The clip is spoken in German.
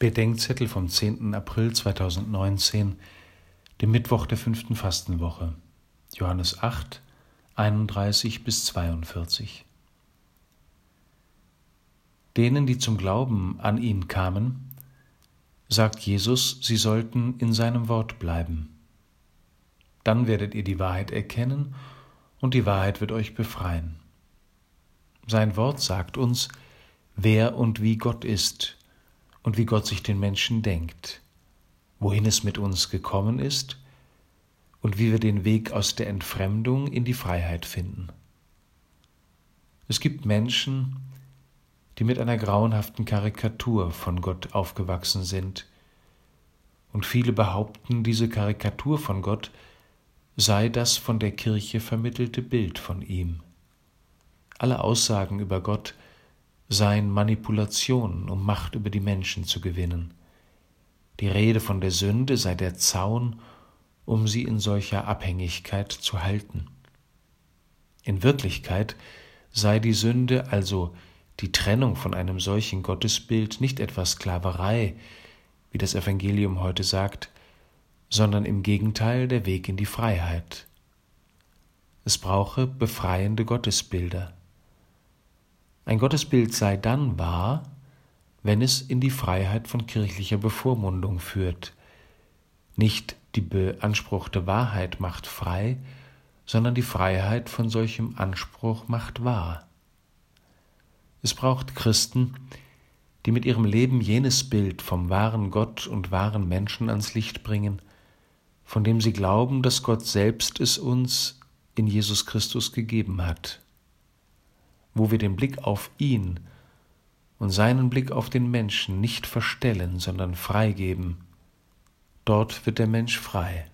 Bedenkzettel vom 10. April 2019, dem Mittwoch der fünften Fastenwoche, Johannes 8, 31 bis 42. Denen, die zum Glauben an ihn kamen, sagt Jesus, sie sollten in seinem Wort bleiben. Dann werdet ihr die Wahrheit erkennen und die Wahrheit wird euch befreien. Sein Wort sagt uns, wer und wie Gott ist und wie Gott sich den Menschen denkt, wohin es mit uns gekommen ist und wie wir den Weg aus der Entfremdung in die Freiheit finden. Es gibt Menschen, die mit einer grauenhaften Karikatur von Gott aufgewachsen sind, und viele behaupten, diese Karikatur von Gott sei das von der Kirche vermittelte Bild von ihm. Alle Aussagen über Gott seien Manipulationen, um Macht über die Menschen zu gewinnen. Die Rede von der Sünde sei der Zaun, um sie in solcher Abhängigkeit zu halten. In Wirklichkeit sei die Sünde also die Trennung von einem solchen Gottesbild nicht etwas Sklaverei, wie das Evangelium heute sagt, sondern im Gegenteil der Weg in die Freiheit. Es brauche befreiende Gottesbilder. Ein Gottesbild sei dann wahr, wenn es in die Freiheit von kirchlicher Bevormundung führt. Nicht die beanspruchte Wahrheit macht frei, sondern die Freiheit von solchem Anspruch macht wahr. Es braucht Christen, die mit ihrem Leben jenes Bild vom wahren Gott und wahren Menschen ans Licht bringen, von dem sie glauben, dass Gott selbst es uns in Jesus Christus gegeben hat wo wir den Blick auf ihn und seinen Blick auf den Menschen nicht verstellen, sondern freigeben. Dort wird der Mensch frei.